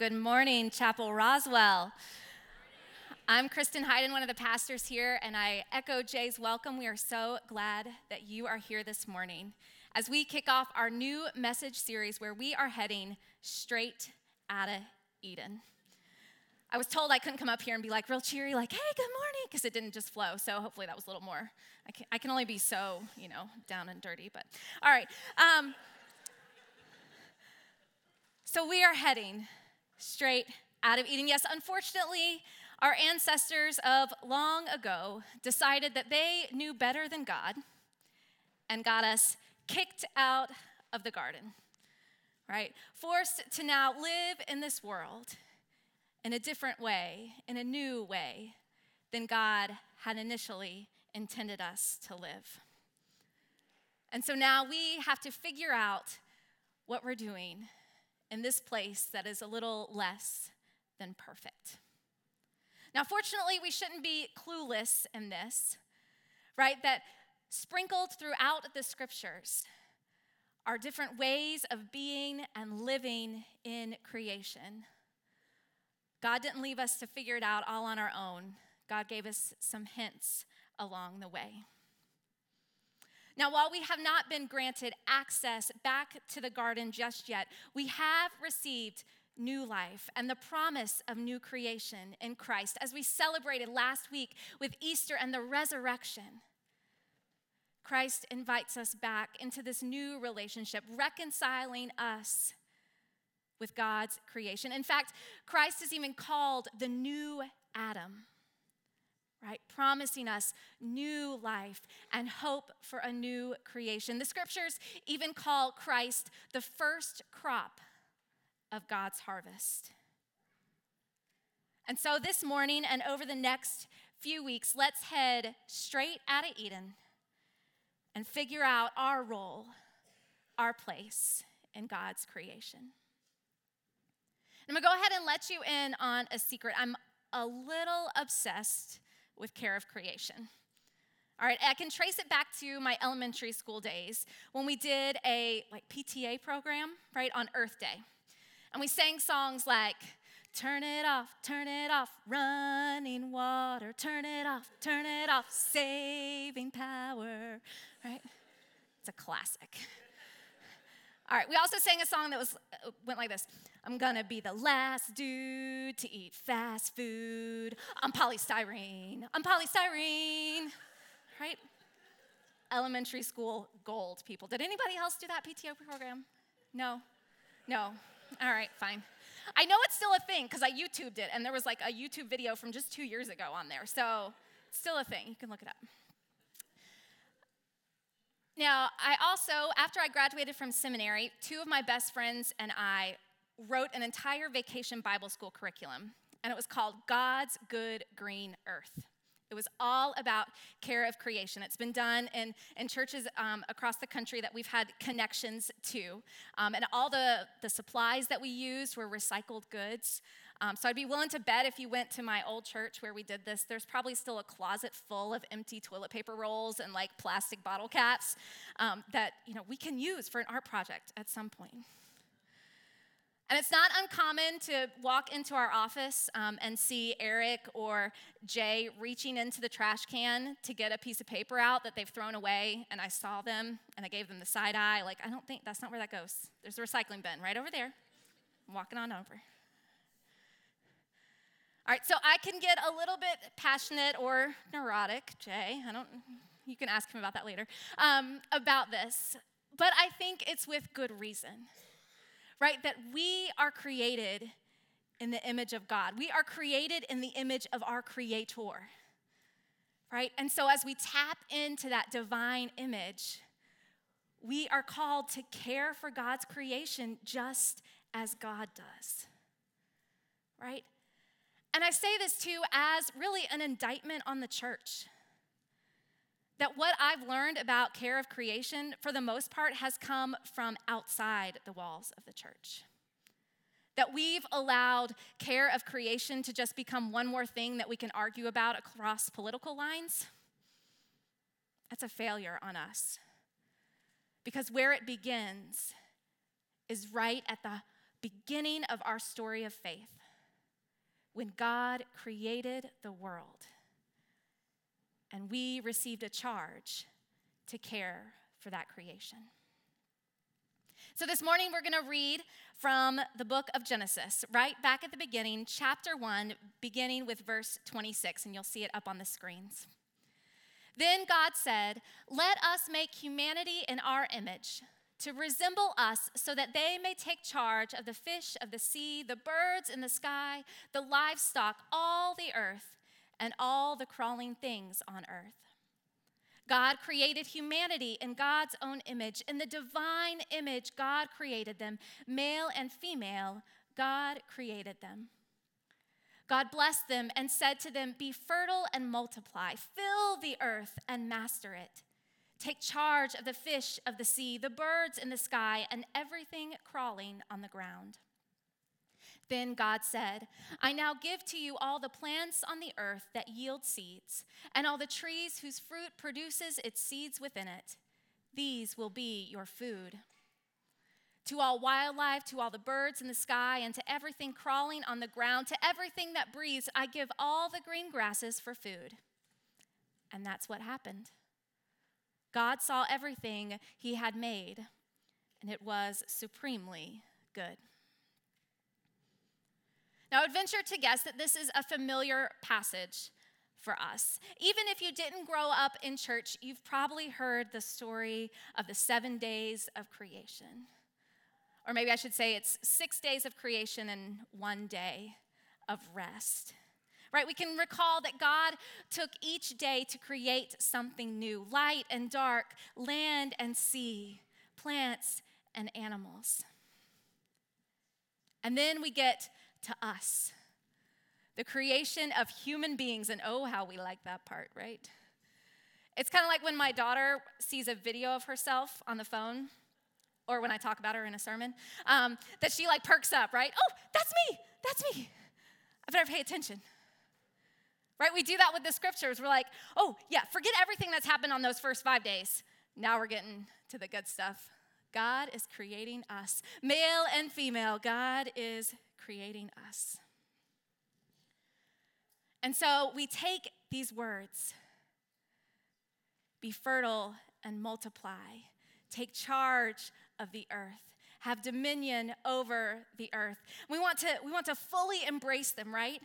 Good morning, Chapel Roswell. I'm Kristen Hayden, one of the pastors here, and I echo Jay's welcome. We are so glad that you are here this morning as we kick off our new message series where we are heading straight out of Eden. I was told I couldn't come up here and be like real cheery, like, hey, good morning, because it didn't just flow. So hopefully that was a little more. I can, I can only be so, you know, down and dirty, but all right. Um, so we are heading straight out of Eden. Yes, unfortunately, our ancestors of long ago decided that they knew better than God and got us kicked out of the garden, right? Forced to now live in this world in a different way, in a new way than God had initially intended us to live. And so now we have to figure out what we're doing in this place that is a little less than perfect. Now, fortunately, we shouldn't be clueless in this, right? That sprinkled throughout the scriptures are different ways of being and living in creation. God didn't leave us to figure it out all on our own, God gave us some hints along the way. Now, while we have not been granted access back to the garden just yet, we have received new life and the promise of new creation in Christ as we celebrated last week with Easter and the resurrection. Christ invites us back into this new relationship, reconciling us with God's creation. In fact, Christ is even called the new Adam right? Promising us new life and hope for a new creation. The scriptures even call Christ the first crop of God's harvest. And so this morning and over the next few weeks, let's head straight out of Eden and figure out our role, our place in God's creation. I'm gonna go ahead and let you in on a secret. I'm a little obsessed with care of creation. All right, I can trace it back to my elementary school days when we did a like PTA program, right, on Earth Day. And we sang songs like Turn it off, turn it off, running water, turn it off, turn it off, saving power, right? It's a classic. All right, we also sang a song that was uh, went like this. I'm gonna be the last dude to eat fast food. I'm polystyrene. I'm polystyrene. Right? Elementary school gold, people. Did anybody else do that PTO program? No? No. All right, fine. I know it's still a thing because I YouTubed it, and there was like a YouTube video from just two years ago on there. So, still a thing. You can look it up. Now, I also, after I graduated from seminary, two of my best friends and I wrote an entire vacation Bible school curriculum, and it was called God's Good Green Earth. It was all about care of creation. It's been done in, in churches um, across the country that we've had connections to. Um, and all the, the supplies that we used were recycled goods. Um, so I'd be willing to bet if you went to my old church where we did this, there's probably still a closet full of empty toilet paper rolls and like plastic bottle caps um, that you know we can use for an art project at some point. And it's not uncommon to walk into our office um, and see Eric or Jay reaching into the trash can to get a piece of paper out that they've thrown away. And I saw them and I gave them the side eye, like, I don't think that's not where that goes. There's a recycling bin right over there. I'm walking on over. All right, so I can get a little bit passionate or neurotic, Jay. I don't, you can ask him about that later, um, about this. But I think it's with good reason, right? That we are created in the image of God, we are created in the image of our Creator, right? And so as we tap into that divine image, we are called to care for God's creation just as God does, right? And I say this too as really an indictment on the church. That what I've learned about care of creation, for the most part, has come from outside the walls of the church. That we've allowed care of creation to just become one more thing that we can argue about across political lines. That's a failure on us. Because where it begins is right at the beginning of our story of faith when God created the world and we received a charge to care for that creation. So, this morning we're going to read from the book of Genesis, right back at the beginning, chapter 1, beginning with verse 26, and you'll see it up on the screens. Then God said, Let us make humanity in our image to resemble us so that they may take charge of the fish of the sea, the birds in the sky, the livestock, all the earth, and all the crawling things on earth. God created humanity in God's own image. In the divine image, God created them. Male and female, God created them. God blessed them and said to them, Be fertile and multiply, fill the earth and master it. Take charge of the fish of the sea, the birds in the sky, and everything crawling on the ground. Then God said, I now give to you all the plants on the earth that yield seeds, and all the trees whose fruit produces its seeds within it. These will be your food. To all wildlife, to all the birds in the sky, and to everything crawling on the ground, to everything that breathes, I give all the green grasses for food. And that's what happened. God saw everything he had made, and it was supremely good. Now, I'd venture to guess that this is a familiar passage for us. Even if you didn't grow up in church, you've probably heard the story of the seven days of creation. Or maybe I should say it's six days of creation and one day of rest right? We can recall that God took each day to create something new light and dark, land and sea, plants and animals. And then we get to us, the creation of human beings. And oh, how we like that part, right? It's kind of like when my daughter sees a video of herself on the phone or when I talk about her in a sermon, um, that she like perks up, right? Oh, that's me, that's me. I better pay attention right? We do that with the scriptures. We're like, oh, yeah, forget everything that's happened on those first five days. Now we're getting to the good stuff. God is creating us, male and female. God is creating us. And so we take these words be fertile and multiply, take charge of the earth. Have dominion over the earth. We want to we want to fully embrace them, right?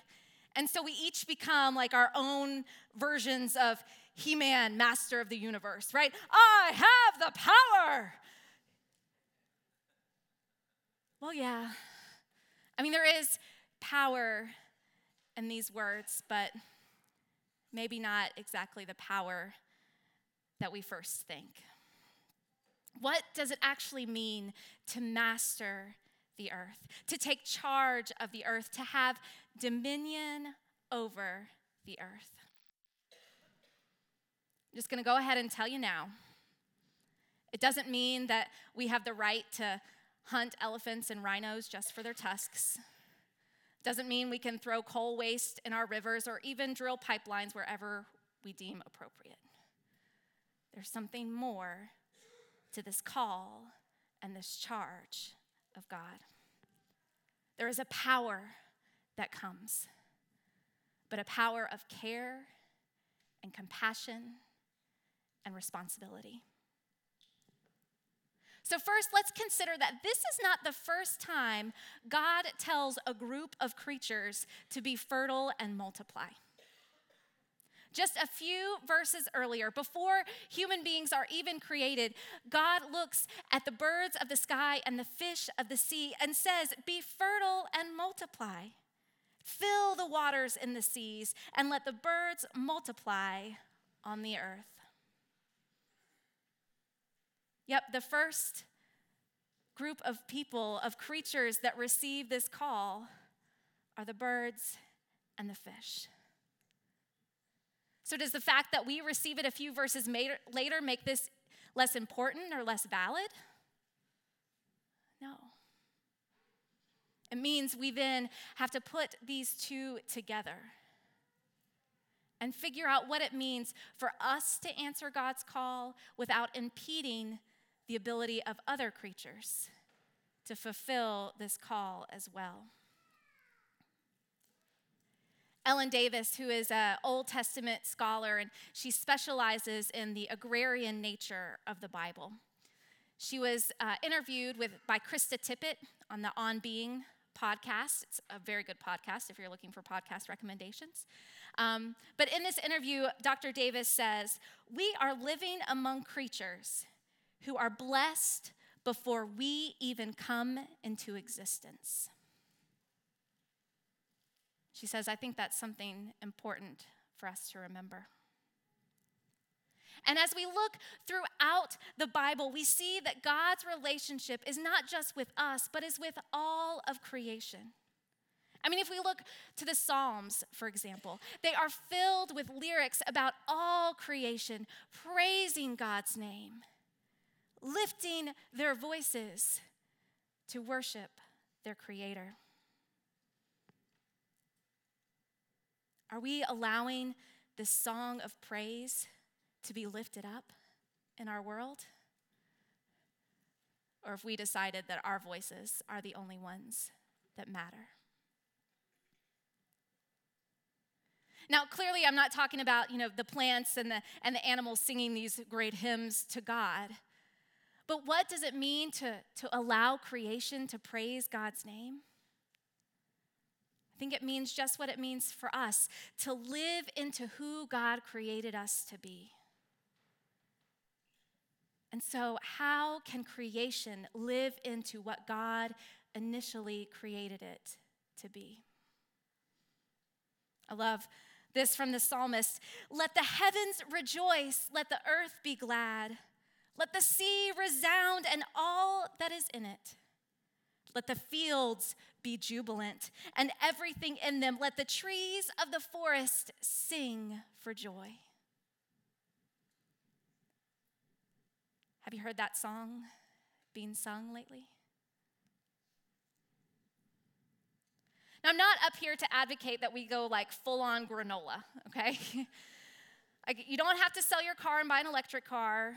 And so we each become like our own versions of He Man, master of the universe, right? I have the power. Well, yeah. I mean, there is power in these words, but maybe not exactly the power that we first think. What does it actually mean to master the earth, to take charge of the earth, to have dominion over the earth. I'm just going to go ahead and tell you now. It doesn't mean that we have the right to hunt elephants and rhinos just for their tusks. Doesn't mean we can throw coal waste in our rivers or even drill pipelines wherever we deem appropriate. There's something more to this call and this charge of God. There is a power that comes, but a power of care and compassion and responsibility. So, first, let's consider that this is not the first time God tells a group of creatures to be fertile and multiply. Just a few verses earlier, before human beings are even created, God looks at the birds of the sky and the fish of the sea and says, Be fertile and multiply. Fill the waters in the seas and let the birds multiply on the earth. Yep, the first group of people, of creatures that receive this call are the birds and the fish. So, does the fact that we receive it a few verses later make this less important or less valid? No. It means we then have to put these two together and figure out what it means for us to answer God's call without impeding the ability of other creatures to fulfill this call as well. Ellen Davis, who is an Old Testament scholar, and she specializes in the agrarian nature of the Bible. She was uh, interviewed with, by Krista Tippett on the On Being podcast. It's a very good podcast if you're looking for podcast recommendations. Um, but in this interview, Dr. Davis says, We are living among creatures who are blessed before we even come into existence. She says, I think that's something important for us to remember. And as we look throughout the Bible, we see that God's relationship is not just with us, but is with all of creation. I mean, if we look to the Psalms, for example, they are filled with lyrics about all creation, praising God's name, lifting their voices to worship their Creator. Are we allowing the song of praise to be lifted up in our world? Or if we decided that our voices are the only ones that matter? Now, clearly, I'm not talking about, you know, the plants and the, and the animals singing these great hymns to God. But what does it mean to, to allow creation to praise God's name? I think it means just what it means for us to live into who God created us to be. And so, how can creation live into what God initially created it to be? I love this from the psalmist Let the heavens rejoice, let the earth be glad, let the sea resound and all that is in it. Let the fields be jubilant and everything in them. Let the trees of the forest sing for joy. Have you heard that song being sung lately? Now, I'm not up here to advocate that we go like full on granola, okay? you don't have to sell your car and buy an electric car.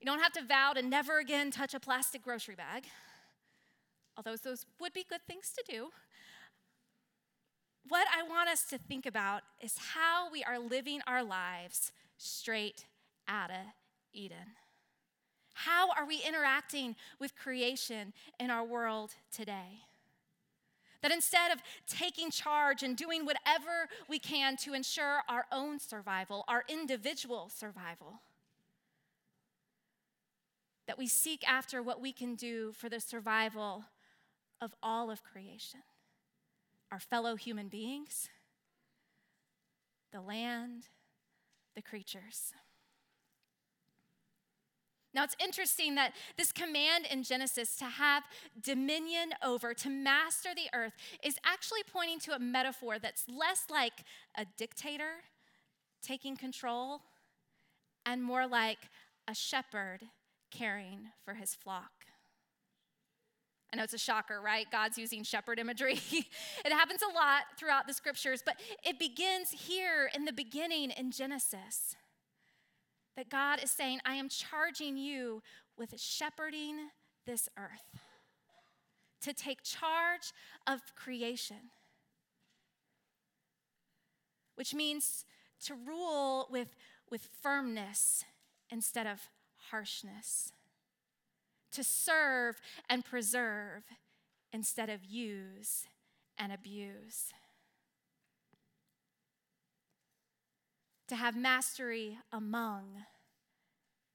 You don't have to vow to never again touch a plastic grocery bag although those would be good things to do. What I want us to think about is how we are living our lives straight out of Eden. How are we interacting with creation in our world today? That instead of taking charge and doing whatever we can to ensure our own survival, our individual survival, that we seek after what we can do for the survival of all of creation our fellow human beings, the land, the creatures. Now, it's interesting that this command in Genesis to have dominion over, to master the earth, is actually pointing to a metaphor that's less like a dictator taking control and more like a shepherd caring for his flock. I know it's a shocker, right? God's using shepherd imagery. it happens a lot throughout the scriptures, but it begins here in the beginning in Genesis. That God is saying, I am charging you with shepherding this earth, to take charge of creation, which means to rule with, with firmness instead of harshness to serve and preserve instead of use and abuse. To have mastery among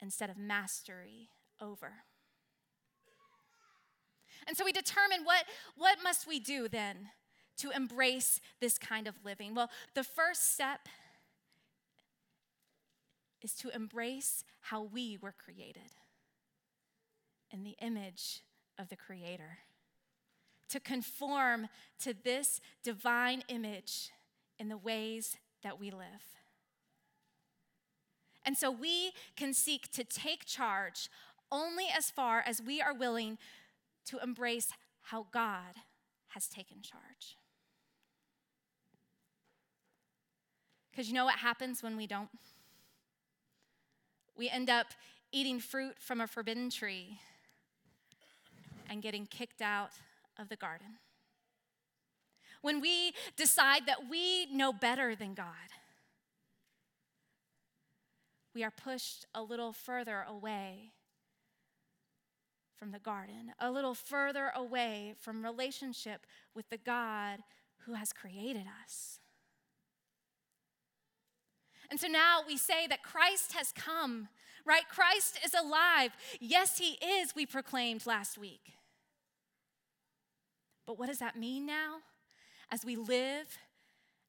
instead of mastery over. And so we determine what, what must we do then to embrace this kind of living? Well, the first step is to embrace how we were created in the image of the Creator, to conform to this divine image in the ways that we live. And so we can seek to take charge only as far as we are willing to embrace how God has taken charge. Because you know what happens when we don't? We end up eating fruit from a forbidden tree and getting kicked out of the garden. When we decide that we know better than God, we are pushed a little further away from the garden, a little further away from relationship with the God who has created us. And so now we say that Christ has come, right? Christ is alive. Yes, he is, we proclaimed last week. But what does that mean now? As we live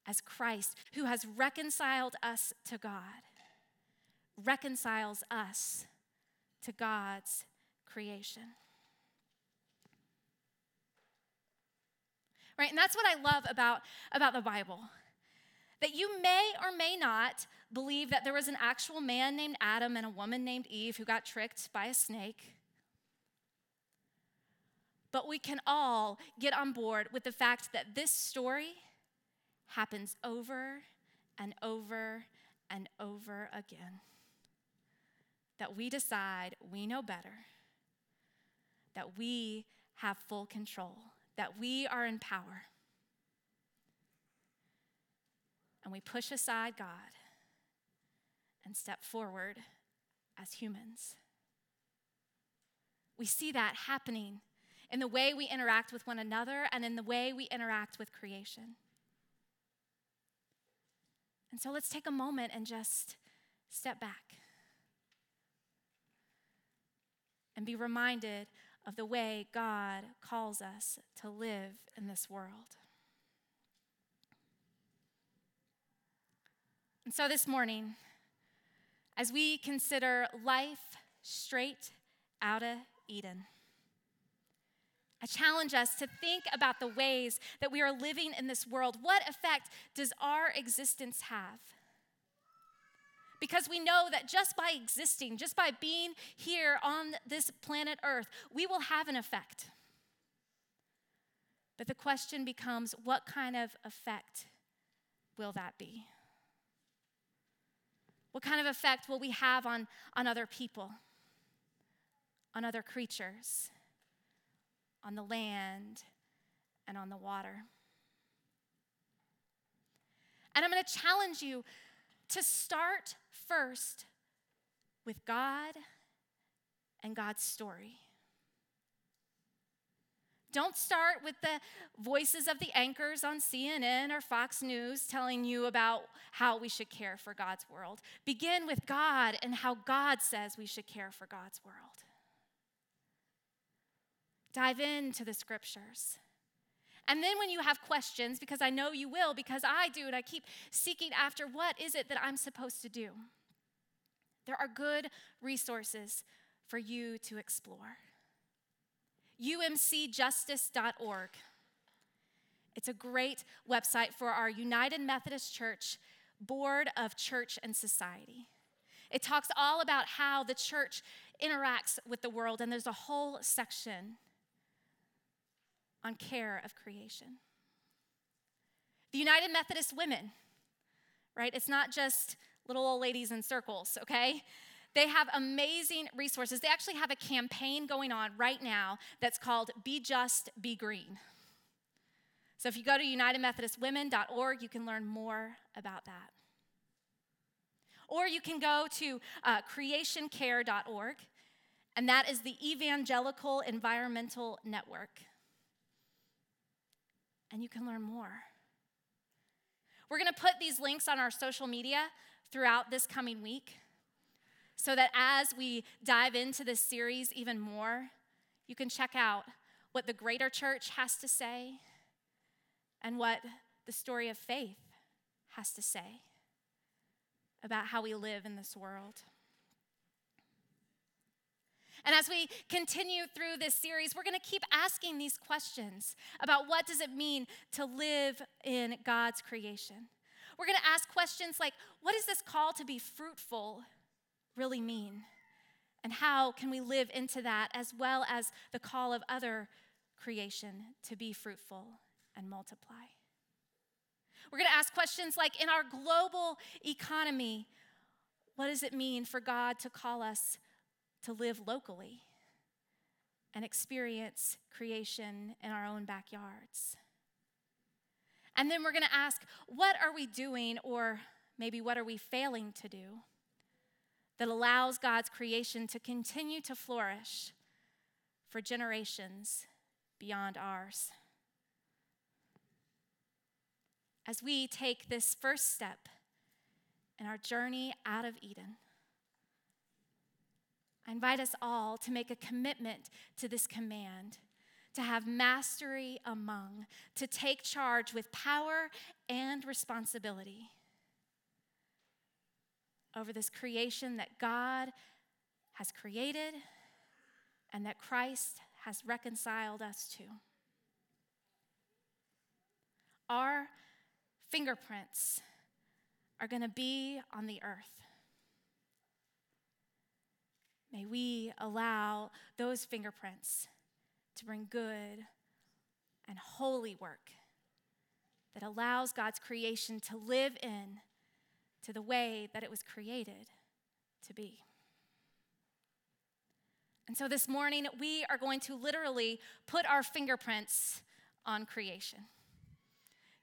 as Christ, who has reconciled us to God, reconciles us to God's creation. Right? And that's what I love about, about the Bible. That you may or may not believe that there was an actual man named Adam and a woman named Eve who got tricked by a snake. But we can all get on board with the fact that this story happens over and over and over again. That we decide we know better, that we have full control, that we are in power. And we push aside God and step forward as humans. We see that happening in the way we interact with one another and in the way we interact with creation. And so let's take a moment and just step back and be reminded of the way God calls us to live in this world. And so this morning, as we consider life straight out of Eden, I challenge us to think about the ways that we are living in this world. What effect does our existence have? Because we know that just by existing, just by being here on this planet Earth, we will have an effect. But the question becomes what kind of effect will that be? What kind of effect will we have on, on other people, on other creatures? on the land, and on the water. And I'm going to challenge you to start first with God and God's story. Don't start with the voices of the anchors on CNN or Fox News telling you about how we should care for God's world. Begin with God and how God says we should care for God's world. Dive into the scriptures. And then when you have questions, because I know you will, because I do, and I keep seeking after what is it that I'm supposed to do, there are good resources for you to explore. UMCjustice.org. It's a great website for our United Methodist Church Board of Church and Society. It talks all about how the church interacts with the world, and there's a whole section on care of creation. The United Methodist Women, right? It's not just little old ladies in circles, okay? They have amazing resources. They actually have a campaign going on right now that's called Be Just, Be Green. So if you go to unitedmethodistwomen.org, you can learn more about that. Or you can go to uh, creationcare.org, and that is the Evangelical Environmental Network and you can learn more. We're going to put these links on our social media throughout this coming week so that as we dive into this series even more, you can check out what the greater church has to say and what the story of faith has to say about how we live in this world. And as we continue through this series, we're going to keep asking these questions about what does it mean to live in God's creation. We're going to ask questions like what does this call to be fruitful really mean? And how can we live into that as well as the call of other creation to be fruitful and multiply? We're going to ask questions like in our global economy, what does it mean for God to call us to live locally and experience creation in our own backyards. And then we're going to ask, what are we doing, or maybe what are we failing to do that allows God's creation to continue to flourish for generations beyond ours? As we take this first step in our journey out of Eden, I invite us all to make a commitment to this command to have mastery among, to take charge with power and responsibility over this creation that God has created and that Christ has reconciled us to. Our fingerprints are going to be on the earth. May we allow those fingerprints to bring good and holy work that allows God's creation to live in to the way that it was created to be. And so this morning, we are going to literally put our fingerprints on creation.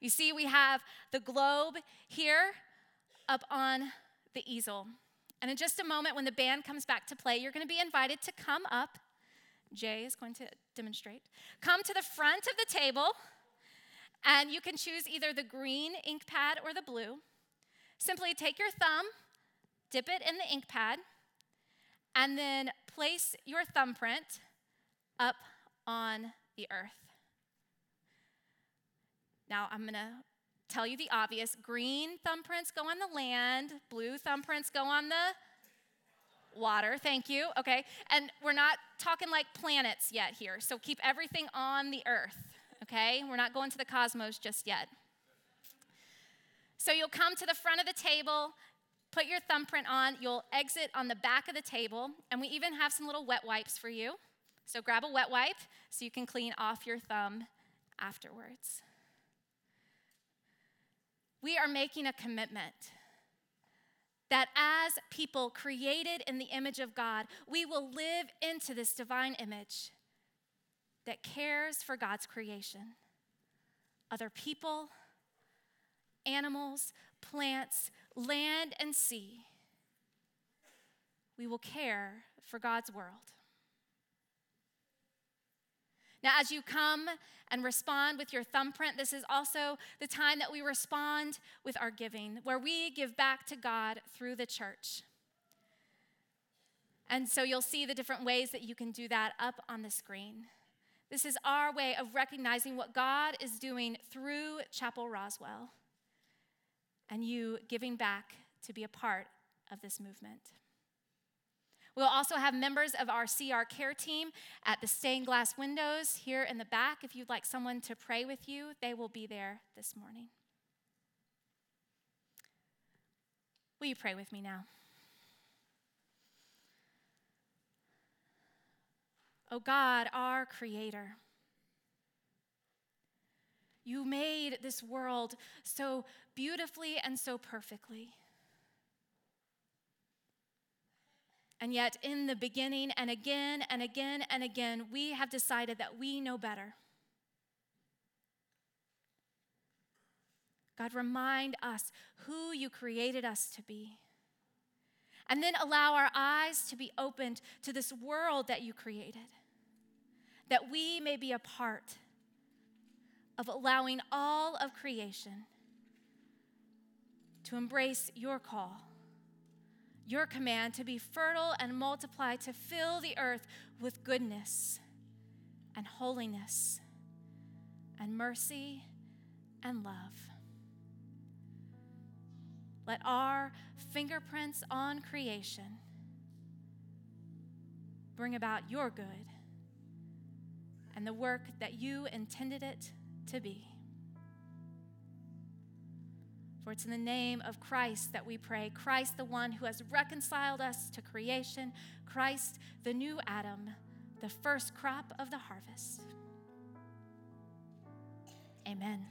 You see, we have the globe here up on the easel. And in just a moment, when the band comes back to play, you're going to be invited to come up. Jay is going to demonstrate. Come to the front of the table, and you can choose either the green ink pad or the blue. Simply take your thumb, dip it in the ink pad, and then place your thumbprint up on the earth. Now, I'm going to tell you the obvious green thumbprints go on the land, blue thumbprints go on the water. Thank you. Okay. And we're not talking like planets yet here. So keep everything on the earth. Okay. We're not going to the cosmos just yet. So you'll come to the front of the table, put your thumbprint on, you'll exit on the back of the table, and we even have some little wet wipes for you. So grab a wet wipe so you can clean off your thumb afterwards. We are making a commitment that as people created in the image of God, we will live into this divine image that cares for God's creation. Other people, animals, plants, land, and sea. We will care for God's world. Now, as you come and respond with your thumbprint, this is also the time that we respond with our giving, where we give back to God through the church. And so you'll see the different ways that you can do that up on the screen. This is our way of recognizing what God is doing through Chapel Roswell and you giving back to be a part of this movement. We'll also have members of our CR care team at the stained glass windows here in the back. If you'd like someone to pray with you, they will be there this morning. Will you pray with me now? Oh God, our Creator. You made this world so beautifully and so perfectly. And yet, in the beginning, and again and again and again, we have decided that we know better. God, remind us who you created us to be. And then allow our eyes to be opened to this world that you created, that we may be a part of allowing all of creation to embrace your call, your command to be fertile and multiply, to fill the earth with goodness and holiness and mercy and love. Let our fingerprints on creation bring about your good and the work that you intended it to be. For it's in the name of Christ that we pray. Christ, the one who has reconciled us to creation. Christ, the new Adam, the first crop of the harvest. Amen.